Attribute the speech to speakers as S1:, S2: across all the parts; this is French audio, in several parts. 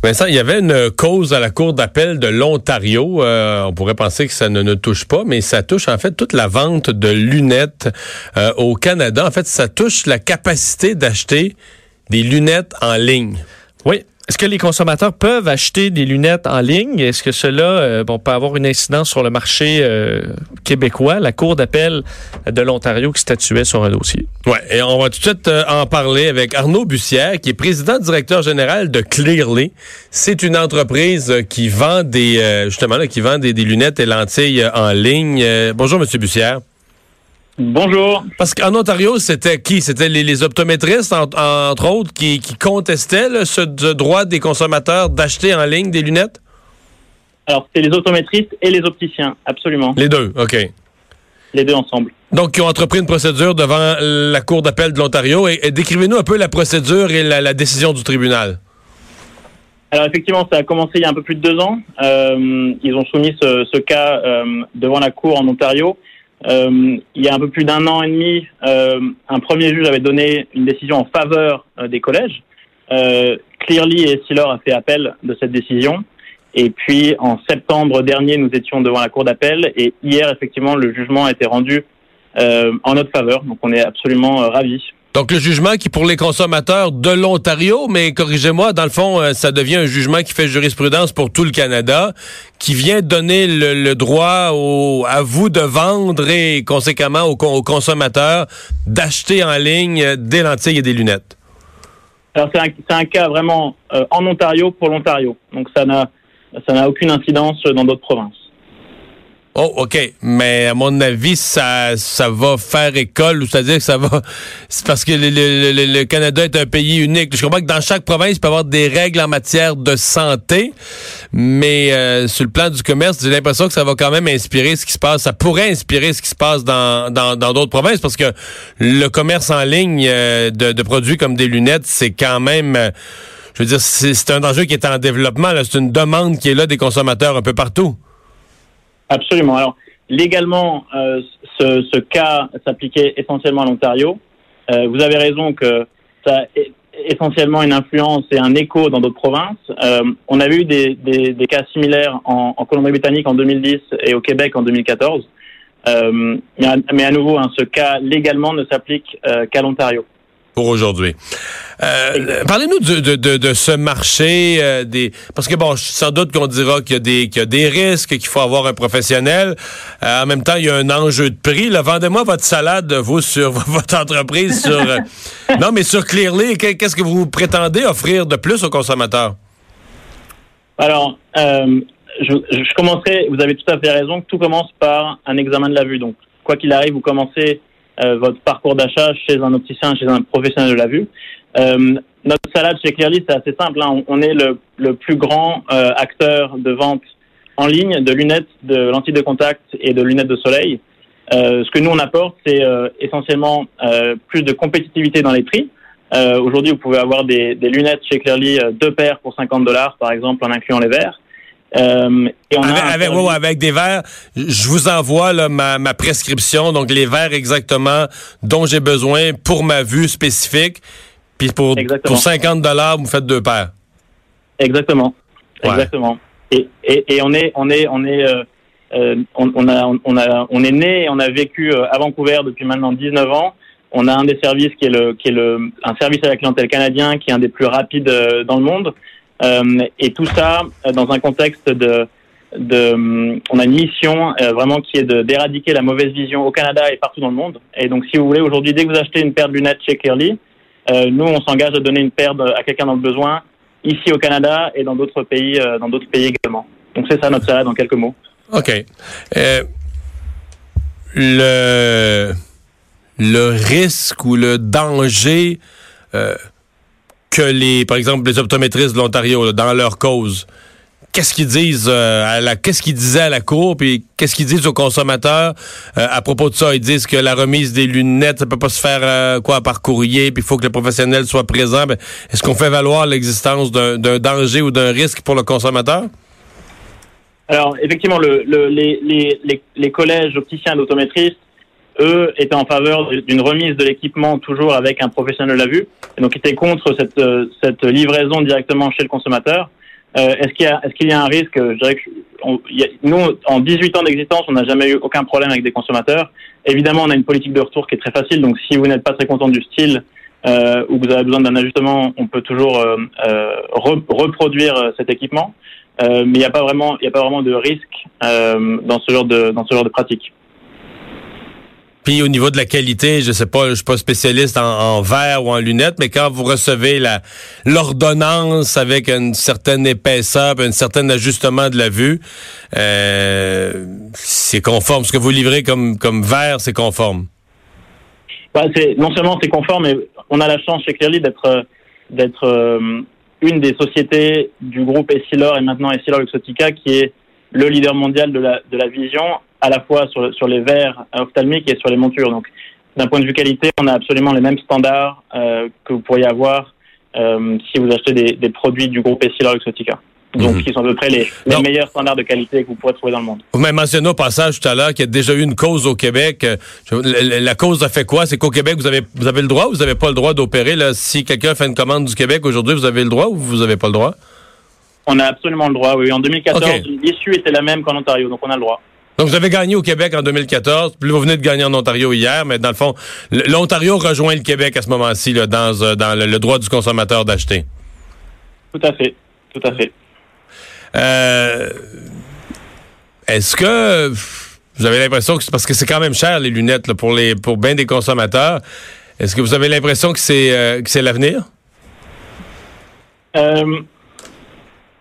S1: Vincent, il y avait une cause à la Cour d'appel de l'Ontario. Euh, on pourrait penser que ça ne, ne touche pas, mais ça touche en fait toute la vente de lunettes euh, au Canada. En fait, ça touche la capacité d'acheter des lunettes en ligne.
S2: Oui, est-ce que les consommateurs peuvent acheter des lunettes en ligne? Est-ce que cela euh, bon, peut avoir une incidence sur le marché euh, québécois? La Cour d'appel de l'Ontario qui statuait sur un dossier.
S1: Ouais, et on va tout de suite euh, en parler avec Arnaud Bussière, qui est président directeur général de Clearly. C'est une entreprise qui vend des justement là, qui vend des, des, lunettes et lentilles en ligne. bonjour, Monsieur Bussière.
S3: Bonjour.
S1: Parce qu'en Ontario, c'était qui? C'était les, optométristes, entre autres, qui, contestaient ce, droit des consommateurs d'acheter en ligne des lunettes?
S3: Alors, c'était les optométristes et les opticiens, absolument.
S1: Les deux, OK.
S3: Les deux ensemble.
S1: Donc, qui ont entrepris une procédure devant la Cour d'appel de l'Ontario. Et, décrivez-nous un peu la procédure et la, décision du tribunal.
S3: Alors, effectivement, ça a commencé il y a un peu plus de deux ans. Euh, ils ont soumis ce, cas euh, devant la Cour en Ontario. Euh, il y a un peu plus d'un an et demi, euh, un premier juge avait donné une décision en faveur euh, des collèges. Euh, Clearly et Sillor a fait appel de cette décision. Et puis en septembre dernier, nous étions devant la cour d'appel et hier, effectivement, le jugement a été rendu en notre faveur. Donc on est absolument ravis.
S1: Donc le jugement qui pour les consommateurs de l'Ontario, mais corrigez-moi, dans le fond, euh, ça devient un jugement qui fait jurisprudence pour tout le Canada, qui vient donner le, droit à vous de vendre et conséquemment aux, consommateurs d'acheter en ligne des lentilles et des lunettes.
S3: Alors c'est un, cas vraiment euh, en Ontario pour l'Ontario, donc ça n'a aucune incidence dans d'autres provinces.
S1: Oh, OK. Mais à mon avis, ça, ça va faire école, c'est-à-dire que ça va. C'est parce que le, Canada est un pays unique. Je comprends que dans chaque province, il peut y avoir des règles en matière de santé, mais euh, sur le plan du commerce, j'ai l'impression que ça va quand même inspirer ce qui se passe. Ça pourrait inspirer ce qui se passe dans dans d'autres provinces parce que le commerce en ligne euh, de, de, produits comme des lunettes, c'est quand même. Euh, je veux dire, c'est un enjeu qui est en développement. C'est une demande qui est là des consommateurs un peu partout.
S3: Absolument. Alors, légalement, euh, ce, cas s'appliquait essentiellement à l'Ontario. Euh, vous avez raison que ça a essentiellement une influence et un écho dans d'autres provinces. Euh, on avait eu des, cas similaires en, en Colombie-Britannique en 2010 et au Québec en 2014. Euh, mais à nouveau, hein, ce cas légalement ne s'applique qu'à l'Ontario
S1: pour aujourd'hui. Euh, Parlez-nous de, de, de, ce marché euh, des parce que bon, sans doute qu'on dira qu'il y a des qu'il y a des risques, qu'il faut avoir un professionnel. Euh, en même temps, il y a un enjeu de prix. Vendez-moi votre salade, vous sur votre entreprise sur non mais sur Clearly. Qu'est-ce que vous prétendez offrir de plus aux consommateurs?
S3: Alors. Je, je commencerai, vous avez tout à fait raison, tout commence par un examen de la vue. Donc, quoi qu'il arrive, vous commencez votre parcours d'achat chez un opticien, chez un professionnel de la vue. Euh, notre salade chez Clearly, c'est assez simple. Hein. On, est le, le, plus grand euh, acteur de vente en ligne de lunettes, de lentilles de contact et de lunettes de soleil. Euh, ce que nous on apporte, c'est euh, essentiellement plus de compétitivité dans les prix. Aujourd'hui, vous pouvez avoir des, des lunettes chez Clearly deux paires pour 50 dollars, par exemple, en incluant les verres.
S1: Euh, et on avec, a avec, des verres, je vous envoie là, ma, ma, prescription, donc les verres exactement dont j'ai besoin pour ma vue spécifique. Puis pour, pour 50 dollars, vous faites deux paires.
S3: Exactement. Exactement. Et, et, et, on est, on est, on est, euh, euh on, on, a, on a, on est né, on a vécu euh, à Vancouver depuis maintenant 19 ans. On a un des services qui est le, qui est le, un service à la clientèle canadien qui est un des plus rapides dans le monde. Euh, et tout ça euh, dans un contexte de, de, on a une mission euh, vraiment qui est d'éradiquer la mauvaise vision au Canada et partout dans le monde. Et donc, si vous voulez, aujourd'hui, dès que vous achetez une paire de lunettes chez Clearly, euh, nous, on s'engage à donner une paire à quelqu'un dans le besoin, ici au Canada et dans d'autres pays, euh, dans d'autres pays également. Donc, c'est ça notre salade en quelques mots.
S1: OK. le, le risque ou le danger par exemple, les optométristes de l'Ontario, dans leur cause, qu'est-ce qu'ils disent euh, à la qu'est-ce qu'ils disaient à la cour puis qu'est-ce qu'ils disent aux consommateurs euh, à propos de ça? Ils disent que la remise des lunettes ça peut pas se faire euh, quoi par courrier puis il faut que le professionnel soit présent. Ben, est-ce qu'on fait valoir l'existence d'un danger ou d'un risque pour le consommateur?
S3: Alors effectivement le, le les, collèges opticiens d'optométristes eux étaient en faveur d'une remise de l'équipement toujours avec un professionnel de la vue, et donc étaient contre cette, euh, cette livraison directement chez le consommateur. est-ce qu'il y a, est-ce qu'il y a un risque Je dirais que nous, en 18 ans d'existence, on n'a jamais eu aucun problème avec des consommateurs. Évidemment, on a une politique de retour qui est très facile. Donc, si vous n'êtes pas très content du style euh, ou que vous avez besoin d'un ajustement, on peut toujours euh, euh reproduire euh, cet équipement. Euh, mais il n'y a pas vraiment, il a pas vraiment de risque dans ce genre de dans ce genre de pratique.
S1: Au niveau de la qualité, je sais pas, je suis pas spécialiste en, verre ou en lunettes, mais quand vous recevez l'ordonnance avec une certaine épaisseur, un certain ajustement de la vue, euh, c'est conforme. Ce que vous livrez comme comme verre, c'est conforme.
S3: Bah, c'est non seulement c'est conforme, mais on a la chance chez Clearly d'être d'être euh, une des sociétés du groupe Essilor et maintenant Essilor Luxottica qui est le leader mondial de la, de la vision, à la fois sur, sur les verres ophtalmiques et sur les montures. Donc, d'un point de vue qualité, on a absolument les mêmes standards euh, que vous pourriez avoir euh, si vous achetez des, des produits du groupe Essilor Luxottica. Donc, mhm. qui sont à peu près les, les meilleurs standards de qualité que vous pourrez trouver dans le monde.
S1: Vous m'avez mentionné au passage tout à l'heure qu'il y a déjà eu une cause au Québec. Euh, la, cause a fait quoi? C'est qu'au Québec, vous avez, vous avez le droit ou vous n'avez pas le droit d'opérer? Si quelqu'un fait une commande du Québec aujourd'hui, vous avez le droit ou vous n'avez pas le droit?
S3: On a absolument le droit, oui. En 2014, l'issue était la même qu'en Ontario, donc on a le droit.
S1: Donc, vous avez gagné au Québec en 2014, puis vous venez de gagner en Ontario hier, mais dans le fond, l'Ontario rejoint le Québec à ce moment-ci, dans, euh, dans le, droit du consommateur d'acheter.
S3: Tout à fait, tout à fait.
S1: Euh, est-ce que vous avez l'impression que c'est parce que c'est quand même cher les lunettes pour les pour bien des consommateurs, est-ce que vous avez l'impression que c'est euh, que c'est l'avenir?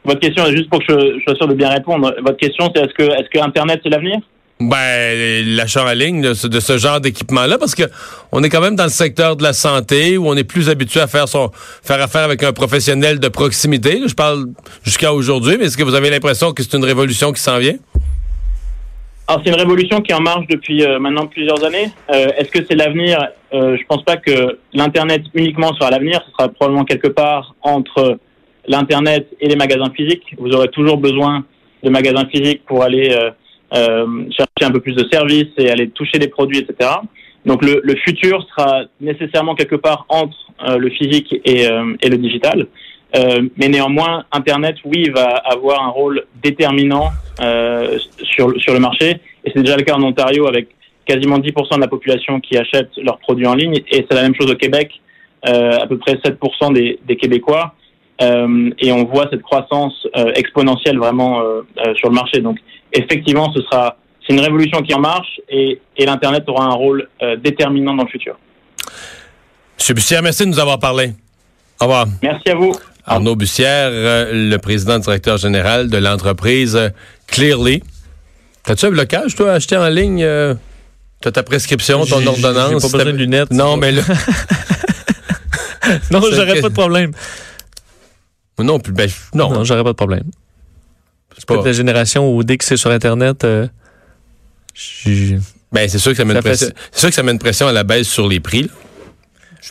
S3: Votre question, juste pour que je, sois sûr de bien répondre, votre question, c'est est-ce que, est-ce que Internet, c'est l'avenir?
S1: Ben, l'achat en ligne de ce, genre d'équipement-là, parce que on est quand même dans le secteur de la santé où on est plus habitué à faire son faire affaire avec un professionnel de proximité. je parle jusqu'à aujourd'hui, mais est-ce que vous avez l'impression que c'est une révolution qui s'en vient?
S3: Alors c'est une révolution qui en marche depuis euh, maintenant plusieurs années. Euh, est-ce que c'est l'avenir? Euh, Je pense pas que l'internet uniquement sera l'avenir. Ce sera probablement quelque part entre l'Internet et les magasins physiques. Vous aurez toujours besoin de magasins physiques pour aller euh, euh, chercher un peu plus de services et aller toucher des produits, etc. Donc le, le futur sera nécessairement quelque part entre euh, le physique et, euh, et le digital. mais néanmoins, Internet, oui, va avoir un rôle déterminant sur, sur le marché. Et c'est déjà le cas en Ontario avec quasiment 10% de la population qui achète leurs produits en ligne. Et c'est la même chose au Québec. à peu près 7% des, des Québécois euh, et on voit cette croissance euh, exponentielle vraiment euh, sur le marché. Donc effectivement, ce sera c'est une révolution qui en marche et, et l'internet aura un rôle déterminant dans le futur.
S1: Monsieur Bussière, merci de nous avoir parlé. Au revoir.
S3: Merci à vous.
S1: Arnaud Bussière, le président directeur général de l'entreprise Clearly. T'as-tu un blocage, toi, à acheter en ligne? T'as ta prescription, ton ordonnance?
S2: J'ai pas besoin de lunettes.
S1: Non, mais là...
S2: non, j'aurais pas de problème.
S1: Non, plus, ben,
S2: non. Non, j'aurais pas de problème. C'est pas la génération où dès que c'est sur Internet, euh,
S1: ben, c'est sûr que ça met une pression. C'est sûr que ça met une pression à la baisse sur les prix. Là.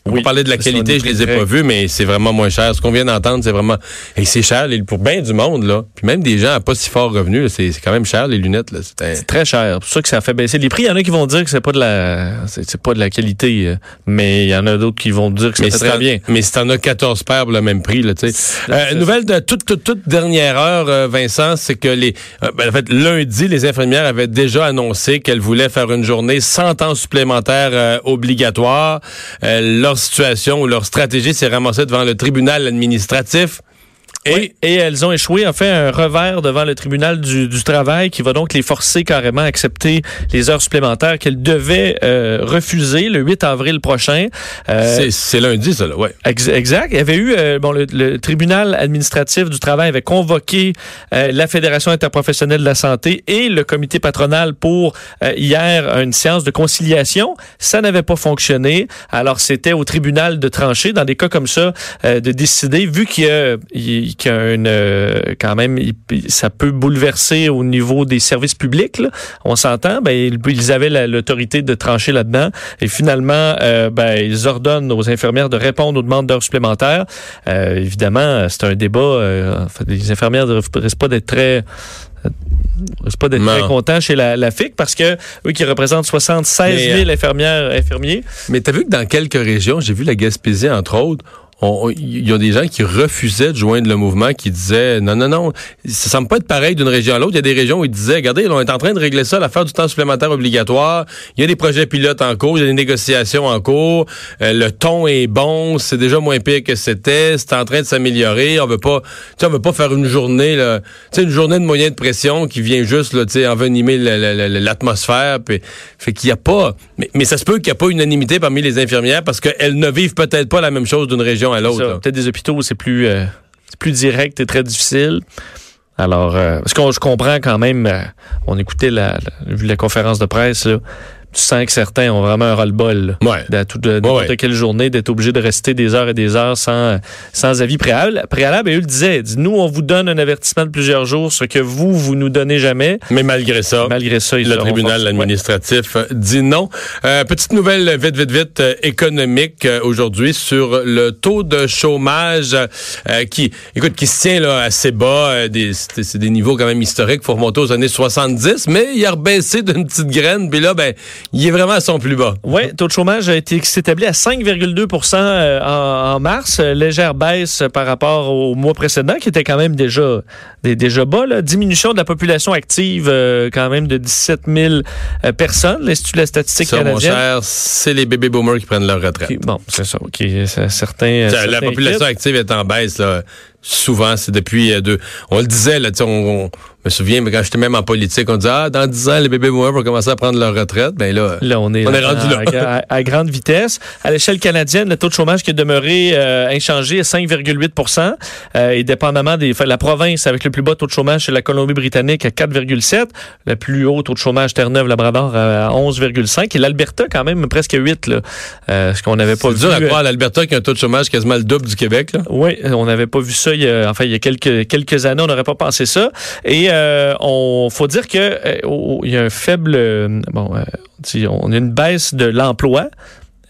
S1: Pour parler de la qualité, je les ai pas vus, mais c'est vraiment moins cher. Ce qu'on vient d'entendre, c'est vraiment. Et c'est cher pour bien du monde, là. Puis même des gens à pas si fort revenu, c'est quand même cher, les lunettes.
S2: C'est très cher. C'est pour ça que ça fait baisser les prix. Il y en a qui vont dire que c'est pas de la c'est pas de la qualité, euh, mais il y en a d'autres qui vont dire que c'est très bien.
S1: Mais si t'en as 14 paires pour le même prix, là, tu sais. Euh, nouvelle de toute, toute, toute dernière heure, euh, Vincent, c'est que les. Ben, en fait, lundi, les infirmières avaient déjà annoncé qu'elles voulaient faire une journée sans temps supplémentaire obligatoire leur situation ou leur stratégie s'est ramassée devant le tribunal administratif
S2: et, et, elles ont échoué, en fait, un revers devant le tribunal du, du, travail qui va donc les forcer carrément à accepter les heures supplémentaires qu'elles devaient euh, refuser le 8 avril prochain.
S1: Euh, c'est lundi, ça, là, ouais.
S2: exact. Il y avait eu, euh, bon, le, le, tribunal administratif du travail avait convoqué euh, la Fédération interprofessionnelle de la santé et le comité patronal pour hier une séance de conciliation. Ça n'avait pas fonctionné. Alors, c'était au tribunal de trancher, dans des cas comme ça, de décider, vu qu'il y a qui a une, euh, quand même, ça peut bouleverser au niveau des services publics. Là. On s'entend, ben ils, avaient l'autorité de trancher là-dedans. Et finalement, euh, ben, ils ordonnent aux infirmières de répondre aux demandes d'heures supplémentaires. Euh, évidemment, c'est un débat. les infirmières ne risquent pas d'être très c'est pas d'être très content chez la, la, FIC parce que eux qui représentent 76 000 infirmières infirmiers.
S1: Mais tu as vu que dans quelques régions, j'ai vu la Gaspésie entre autres, il y a des gens qui refusaient de joindre le mouvement, qui disaient non, non, non, ça semble pas être pareil d'une région à l'autre. Il y a des régions où ils disaient, regardez, on est en train de régler ça, l'affaire du temps supplémentaire obligatoire. Il y a des projets pilotes en cours, il y a des négociations en cours. Euh, le ton est bon, c'est déjà moins pire que c'était, c'est en train de s'améliorer. On veut pas, on veut pas faire une journée, là, une journée de moyens de pression qui vient juste, là, tu sais, envenimer l'atmosphère. Fait qu'il y a pas, mais, mais ça se peut qu'il n'y a pas unanimité parmi les infirmières parce qu'elles ne vivent peut-être pas la même chose d'une région à l'autre.
S2: Peut-être des hôpitaux où c'est plus, euh, plus direct et très difficile. Alors, euh, parce que je comprends quand même, euh, on écoutait la, vu la conférence de presse, là, tu sens que certains ont vraiment un ras-le-bol
S1: ouais.
S2: de, de, de, quelle journée d'être obligé de rester des heures et des heures sans, sans avis préalable. préalable. Et eux le disaient, nous, on vous donne un avertissement de plusieurs jours, ce que vous, vous nous donnez jamais.
S1: Mais malgré ça,
S2: malgré ça
S1: le tribunal administratif dit non. Euh, petite nouvelle vite, vite, vite euh, économique euh, aujourd'hui sur le taux de chômage qui, écoute, qui se tient là assez bas. c'est des niveaux quand même historiques. faut remonter aux années 70, mais il a rebaissé d'une petite graine. Puis là, ben, il est vraiment à son plus bas.
S2: Oui, taux de chômage a été établi à 5,2% euh, en, mars, euh, légère baisse par rapport au mois précédent qui était quand même déjà déjà bas. Là. Diminution de la population active euh, quand même de 17 000 personnes, l'Institut de la statistique ça, canadienne. Mon cher,
S1: c'est les bébés boomers qui prennent leur retraite.
S2: bon, c'est ça. OK, certains,
S1: La population active est en baisse. Là. Souvent, c'est depuis deux. On le disait, là, on, on me souviens, mais quand j'étais même en politique, on disait, ah, dans 10 ans, les bébés boomers vont commencer à prendre leur retraite. Ben là,
S2: là on est, on est rendu là. À, grande vitesse. À l'échelle canadienne, le taux de chômage qui est demeuré euh, inchangé à 5,8% euh, et dépendamment des la province avec le plus bas taux de chômage, c'est la Colombie-Britannique à 4,7 le plus haut taux de chômage Terre-Neuve-Labrador à 11,5 et l'Alberta quand même presque 8 là, euh, ce qu'on n'avait pas vu.
S1: C'est dur à croire l'Alberta qui a un taux de chômage quasiment le double du Québec. Là.
S2: Oui, on n'avait pas vu ça il y a, enfin il y a quelques quelques années, on n'aurait pas pensé ça et euh, on faut dire que euh, il y a un faible euh, bon on a une baisse de l'emploi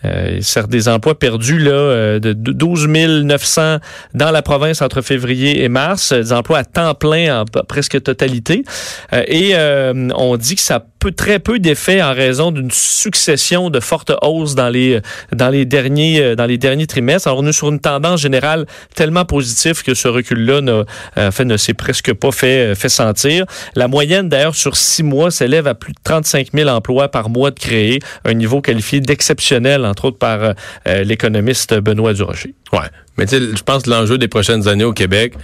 S2: euh, des emplois perdus là, euh, de 12 900 dans la province entre février et mars, des emplois à temps plein en presque totalité. Euh, et euh, on dit que ça peut très peu d'effet en raison d'une succession de fortes hausses dans les dans les derniers dans les derniers trimestres. Alors on est sur une tendance générale tellement positive que ce recul-là n'a fait ne s'est presque pas fait fait sentir. La moyenne d'ailleurs sur six mois s'élève à plus de 35 000 emplois par mois de créer, un niveau qualifié d'exceptionnel entre autres par euh, l'économiste Benoît Durocher.
S1: Ouais, mais tu je pense que l'enjeu des prochaines années au Québec,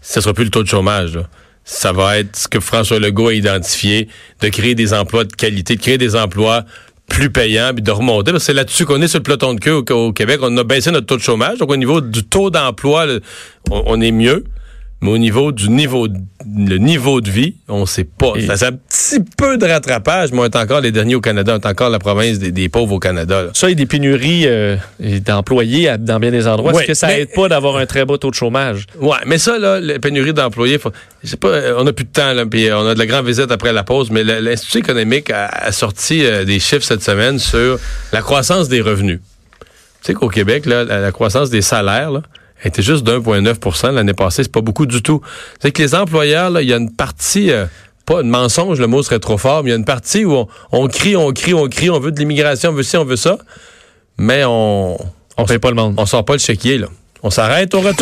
S1: ce sera plus le taux de chômage. Ça va être ce que François Legault a identifié, de créer des emplois de qualité, de créer des emplois plus payants, puis de remonter. C'est là-dessus qu'on est sur le peloton de queue au, Québec. On a baissé notre taux de chômage. Donc, au niveau du taux d'emploi, on, est mieux. Mais au niveau du niveau, le niveau de vie, on sait pas. Ça, c'est un petit peu de rattrapage, mais on est encore les derniers au Canada. On est encore la province des, pauvres au Canada.
S2: Ça, il y a des pénuries euh, d'employés dans bien des endroits. Est-ce que ça aide pas d'avoir un très bas taux de chômage?
S1: Ouais, mais ça, là, les pénuries d'employés, pas, on n'a plus de temps, là, puis on a de la grande visite après la pause, mais l'Institut économique a, sorti euh, des chiffres cette semaine sur la croissance des revenus. Tu sais qu'au Québec, là, la, croissance des salaires, là, était juste d'1,9 l'année passée. C'est pas beaucoup du tout. C'est que les employeurs, il y a une partie, euh, pas de mensonge, le mot serait trop fort, mais il y a une partie où on, crie, on crie, on crie, on veut de l'immigration, on veut ci, on veut ça, mais on...
S2: On paye pas le monde.
S1: On sort pas le chéquier, là. On s'arrête, au retour.